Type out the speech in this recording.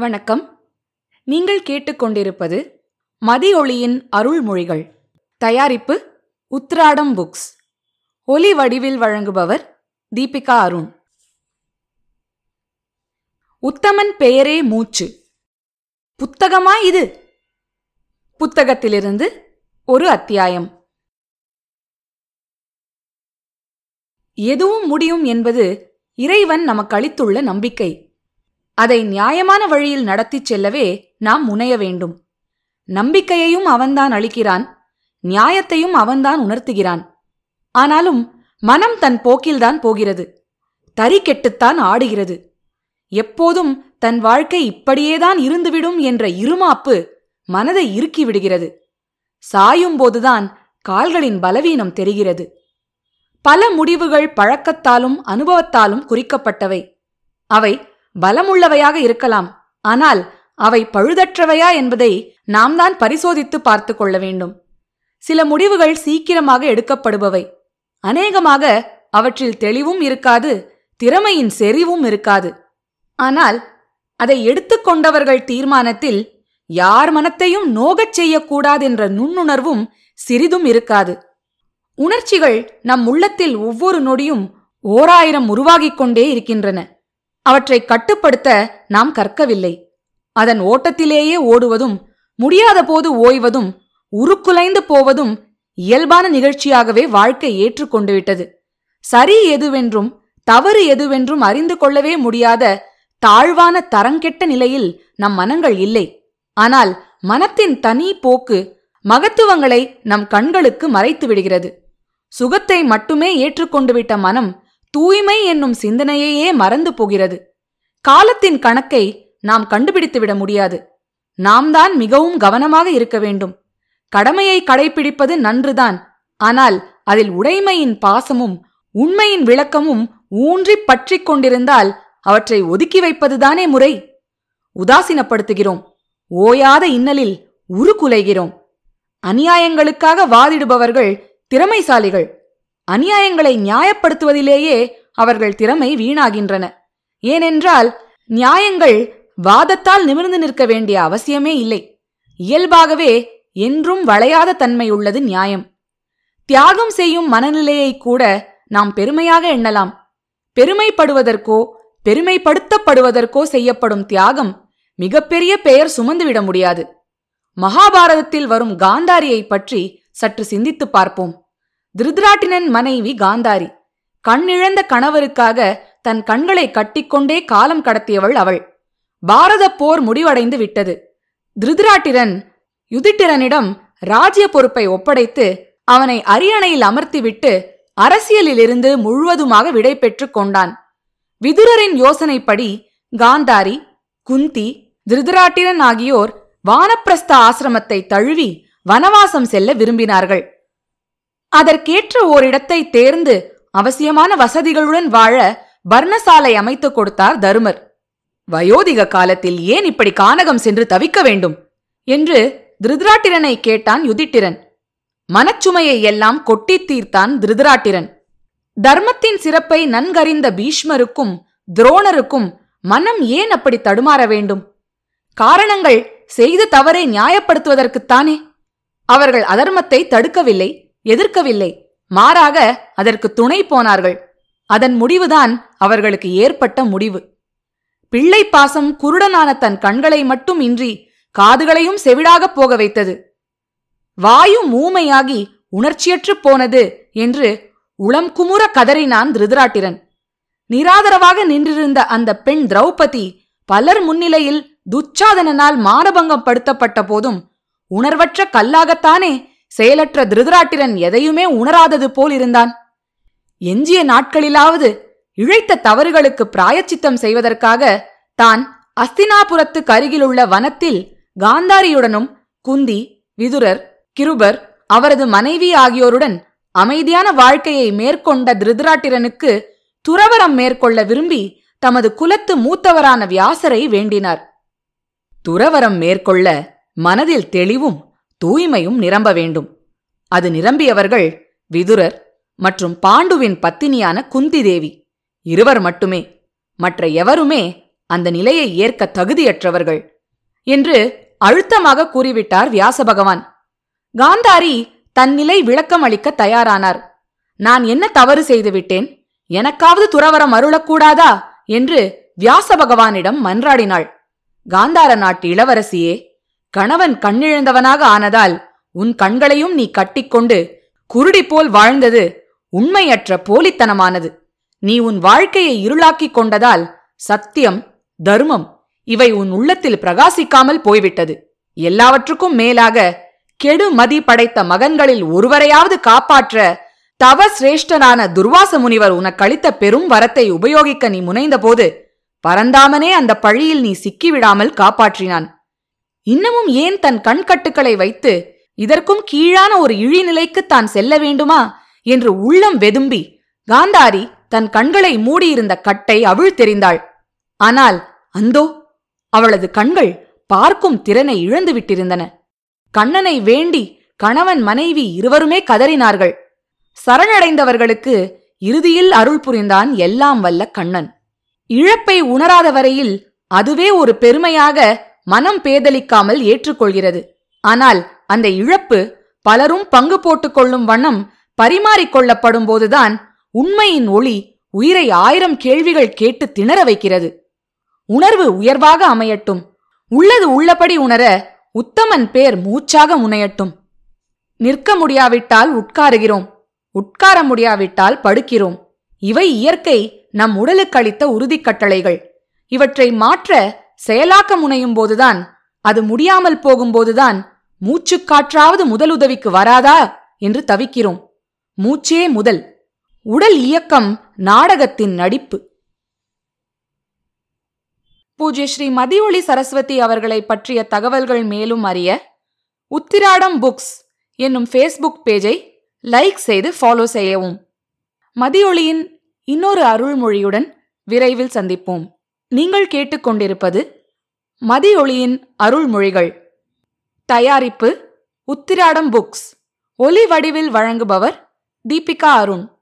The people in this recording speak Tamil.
வணக்கம். நீங்கள் கேட்டுக்கொண்டிருப்பது மதியொளியின் அருள்மொழிகள். தயாரிப்பு உத்ராடம் புக்ஸ். ஒலி வடிவில் வழங்குபவர் தீபிகா அருண். உத்தமன் பெயரே மூச்சு. புத்தகமா இது? புத்தகத்திலிருந்து ஒரு அத்தியாயம். எதுவும் முடியும் என்பது இறைவன் நமக்கு அளித்துள்ள நம்பிக்கை. அதை நியாயமான வழியில் நடத்திச் செல்லவே நாம் முனைய வேண்டும். நம்பிக்கையையும் அவன்தான் அளிக்கிறான். நியாயத்தையும் அவன்தான் உணர்த்துகிறான். ஆனாலும் மனம் தன் போக்கில்தான் போகிறது. தறி கெட்டுத்தான் ஆடுகிறது. எப்போதும் தன் வாழ்க்கை இப்படியேதான் இருந்துவிடும் என்ற இருமாப்பு மனதை இறுக்கி விடுகிறது. சாயும்போதுதான் கால்களின் பலவீனம் தெரிகிறது. பல முடிவுகள் பழக்கத்தாலும் அனுபவத்தாலும் குறிக்கப்பட்டவை. அவை பலமுள்ளவையாக இருக்கலாம். ஆனால் அவை பழுதற்றவையா என்பதை நாம் தான் பரிசோதித்து பார்த்து கொள்ள வேண்டும். சில முடிவுகள் சீக்கிரமாக எடுக்கப்படுபவை. அநேகமாக அவற்றில் தெளிவும் இருக்காது திறமையின் செறிவும் இருக்காது. ஆனால் அதை எடுத்துக்கொண்டவர்கள் தீர்மானத்தில் யார் மனத்தையும் நோகச் செய்யக்கூடாதென்ற நுண்ணுணர்வும் சிறிதும் இருக்காது. உணர்ச்சிகள் நம் உள்ளத்தில் ஒவ்வொரு நொடியும் ஓராயிரம் உருவாகிக் கொண்டே இருக்கின்றன. அவற்றை கட்டுப்படுத்த நாம் கற்கவில்லை. அதன் ஓட்டத்திலேயே ஓடுவதும் முடியாத போது ஓய்வதும் உருக்குலைந்து போவதும் இயல்பான நிகழ்ச்சியாகவே வாழ்க்கை ஏற்றுக்கொண்டு விட்டது. சரி எதுவென்றும் தவறு எதுவென்றும் அறிந்து கொள்ளவே முடியாத தாழ்வான தரங்கெட்ட நிலையில் நம் மனங்கள் இல்லை. ஆனால் மனத்தின் தனி போக்கு மகத்துவங்களை நம் கண்களுக்கு மறைத்து விடுகிறது. சுகத்தை மட்டுமே ஏற்றுக்கொண்டு விட்ட மனம் தூய்மை என்னும் சிந்தனையையே மறந்து போகிறது. காலத்தின் கணக்கை நாம் கண்டுபிடித்துவிட முடியாது. நாம் தான் மிகவும் கவனமாக இருக்க வேண்டும். கடமையை கடைபிடிப்பது நன்றுதான். ஆனால் அதில் உடைமையின் பாசமும் உண்மையின் விளக்கமும் ஊன்றிப் பற்றிக் கொண்டிருந்தால் அவற்றை ஒதுக்கி வைப்பதுதானே முறை. உதாசீனப்படுத்துகிறோம். ஓயாத இன்னலில் உருக்குலைகிறோம். அநியாயங்களுக்காக வாதிடுபவர்கள் திறமைசாலிகள். அநியாயங்களை நியாயப்படுத்துவதிலேயே அவர்கள் திறமை வீணாகின்றன. ஏனென்றால் நியாயங்கள் வாதத்தால் நிமிர்ந்து நிற்க வேண்டிய அவசியமே இல்லை. இயல்பாகவே என்றும் வளையாத தன்மை உள்ளது நியாயம். தியாகம் செய்யும் மனநிலையை கூட நாம் பெருமையாக எண்ணலாம். பெருமைப்படுவதற்கோ பெருமைப்படுத்தப்படுவதற்கோ செய்யப்படும் தியாகம் மிகப்பெரிய பெயர் சுமந்துவிட முடியாது. மகாபாரதத்தில் வரும் காந்தாரியை பற்றி சற்று சிந்தித்துப் பார்ப்போம். திருதராட்டினன் மனைவி காந்தாரி. கண்ணிழந்த கணவருக்காக தன் கண்களை கட்டிக்கொண்டே காலம் கடத்தியவள் அவள். பாரத போர் முடிவடைந்து விட்டது. திருதராட்டிரன் யுதிட்டிரனிடம் ராஜ்ய பொறுப்பை ஒப்படைத்து அவனை அரியணையில் அமர்த்திவிட்டு அரசியலிலிருந்து முழுவதுமாக விடை பெற்றுக் கொண்டான். விதுரரின் யோசனைப்படி காந்தாரி குந்தி திருதராட்டிரன் ஆகியோர் வானப்பிரஸ்த ஆசிரமத்தை தழுவி வனவாசம் செல்ல விரும்பினார்கள். அதற்கேற்ற ஓரிடத்தை தேர்ந்து அவசியமான வசதிகளுடன் வாழ பர்ணசாலை அமைத்துக் கொடுத்தார் தருமர். வயோதிக காலத்தில் ஏன் இப்படி கானகம் சென்று தவிக்க வேண்டும்? என்று திருதராட்டிரனை கேட்டான் யுதிட்டிரன் மனச்சுமையை எல்லாம் கொட்டித் தீர்த்தான் திருதராட்டிரன். தர்மத்தின் சிறப்பை நன்கறிந்த பீஷ்மருக்கும் துரோணருக்கும் மனம் ஏன் அப்படி தடுமாற வேண்டும்? காரணங்கள் செய்த தவறை நியாயப்படுத்துவதற்குத்தானே? அவர்கள் அதர்மத்தை தடுக்கவில்லை. எதிர்க்கவில்லை. மாறாக அதற்கு துணை போனார்கள். அதன் முடிவுதான் அவர்களுக்கு ஏற்பட்ட முடிவு. பிள்ளை பாசம் குருடனான தன் கண்களை மட்டும் இன்றி காதுகளையும் செவிடாகப் போக வைத்தது. வாயு ஊமையாகி உணர்ச்சியற்றுப் போனது என்று உளம் குமுற கதறினான் திருதராட்டிரன். நிராதரவாக நின்றிருந்த அந்த பெண் திரௌபதி பலர் முன்னிலையில் துச்சாதனனால் மானபங்கம் படுத்தப்பட்ட போதும் உணர்வற்ற கல்லாகத்தானே செயலற்ற திருதராட்டிரன் எதையுமே உணராதது போல் இருந்தான். எஞ்சிய நாட்களிலாவது இழைத்த தவறுகளுக்கு பிராயச்சித்தம் செய்வதற்காக தான் அஸ்தினாபுரத்துக்கு அருகிலுள்ள வனத்தில் காந்தாரியுடனும் குந்தி விதுரர் கிருபர் அவரது மனைவி ஆகியோருடன் அமைதியான வாழ்க்கையை மேற்கொண்ட திருதராட்டிரனுக்கு துறவரம் மேற்கொள்ள விரும்பி தமது குலத்து மூத்தவரான வியாசரை வேண்டினார். துறவரம் மேற்கொள்ள மனதில் தெளிவும் தூய்மையும் நிரம்ப வேண்டும். அது நிரம்பியவர்கள் விதுரர் மற்றும் பாண்டுவின் பத்தினியான குந்தி தேவி இருவர் மட்டுமே. மற்ற எவருமே அந்த நிலையை ஏற்க தகுதியற்றவர்கள் என்று அழுத்தமாக கூறிவிட்டார் வியாச பகவான் காந்தாரி தன் நிலை விளக்கம் அளிக்க தயாரானார். நான் என்ன தவறு செய்துவிட்டேன் எனக்காவது துறவரம் அருளக்கூடாதா? என்று வியாச பகவானிடம் மன்றாடினாள். காந்தார நாட்டு இளவரசியே கணவன் கண்ணிழந்தவனாக ஆனதால் உன் கண்களையும் நீ கட்டிக்கொண்டு குருடி போல் வாழ்ந்தது உண்மையற்ற போலித்தனமானது. நீ உன் வாழ்க்கையை இருளாக்கிக் கொண்டதால் சத்தியம் தர்மம் இவை உன் உள்ளத்தில் பிரகாசிக்காமல் போய்விட்டது. எல்லாவற்றுக்கும் மேலாக கெடு மதி படைத்த மகன்களில் ஒருவரையாவது காப்பாற்ற தவ சிரேஷ்டனான துர்வாச முனிவர் உனக்களித்த பெரும் வரத்தை உபயோகிக்க நீ முனைந்தபோது பரந்தாமனே அந்த பழியில் நீ சிக்கிவிடாமல் காப்பாற்றினான். இன்னமும் ஏன் தன் கண்கட்டுக்களை வைத்து இதற்கும் கீழான ஒரு இழிநிலைக்கு தான் செல்ல வேண்டுமா என்று உள்ளம் வெதும்பி காந்தாரி தன் கண்களை மூடியிருந்த கட்டை அவிழ்த்தெறிந்தாள் ஆனால் அந்தோ அவளது கண்கள் பார்க்கும் திறனை இழந்து விட்டிருந்தன. கண்ணனை வேண்டி கணவன் மனைவி இருவருமே கதறினார்கள். சரணடைந்தவர்களுக்கு இறுதியில் அருள் புரிந்தான் எல்லாம் வல்ல கண்ணன். இழப்பை உணராத வரையில் அதுவே ஒரு பெருமையாக மனம் பேதலிக்காமல் ஏற்றுக்கொள்கிறது. ஆனால் அந்த இழப்பு பலரும் பங்கு போட்டுக் கொள்ளும் வண்ணம் பரிமாறிக்கொள்ளப்படும் போதுதான் உண்மையின் ஒளி உயிரை ஆயிரம் கேள்விகள் கேட்டு திணற வைக்கிறது. உணர்வு உயர்வாக அமையட்டும். உள்ளது உள்ளபடி உணர உத்தமன் பேர் மூச்சாக முனையட்டும். நிற்க முடியாவிட்டால் உட்காருகிறோம். உட்கார முடியாவிட்டால் படுக்கிறோம். இவை இயற்கை நம் உடலுக்கு அளித்த உறுதிக்கட்டளைகள். இவற்றை மாற்ற செயலாக்க முனையும் போதுதான் அது முடியாமல் போகும்போதுதான் மூச்சுக்காற்றாவது முதலுதவிக்கு வராதா என்று தவிக்கிறோம். மூச்சே முதல். உடல் இயக்கம் நாடகத்தின் நடிப்பு. பூஜ்ய ஸ்ரீ மதியொளி சரஸ்வதி அவர்களை பற்றிய தகவல்கள் மேலும் அறிய உத்திராடம் புக்ஸ் என்னும் ஃபேஸ்புக் பேஜை லைக் செய்து ஃபாலோ செய்யவும். மதியொளியின் இன்னொரு அருள்மொழியுடன் விரைவில் சந்திப்போம். நீங்கள் கேட்டுக்கொண்டிருப்பது மதியொளியின் அருள்மொழிகள். தயாரிப்பு உத்திராடம் புக்ஸ். ஒலி வடிவில் வழங்குபவர் தீபிகா அருண்.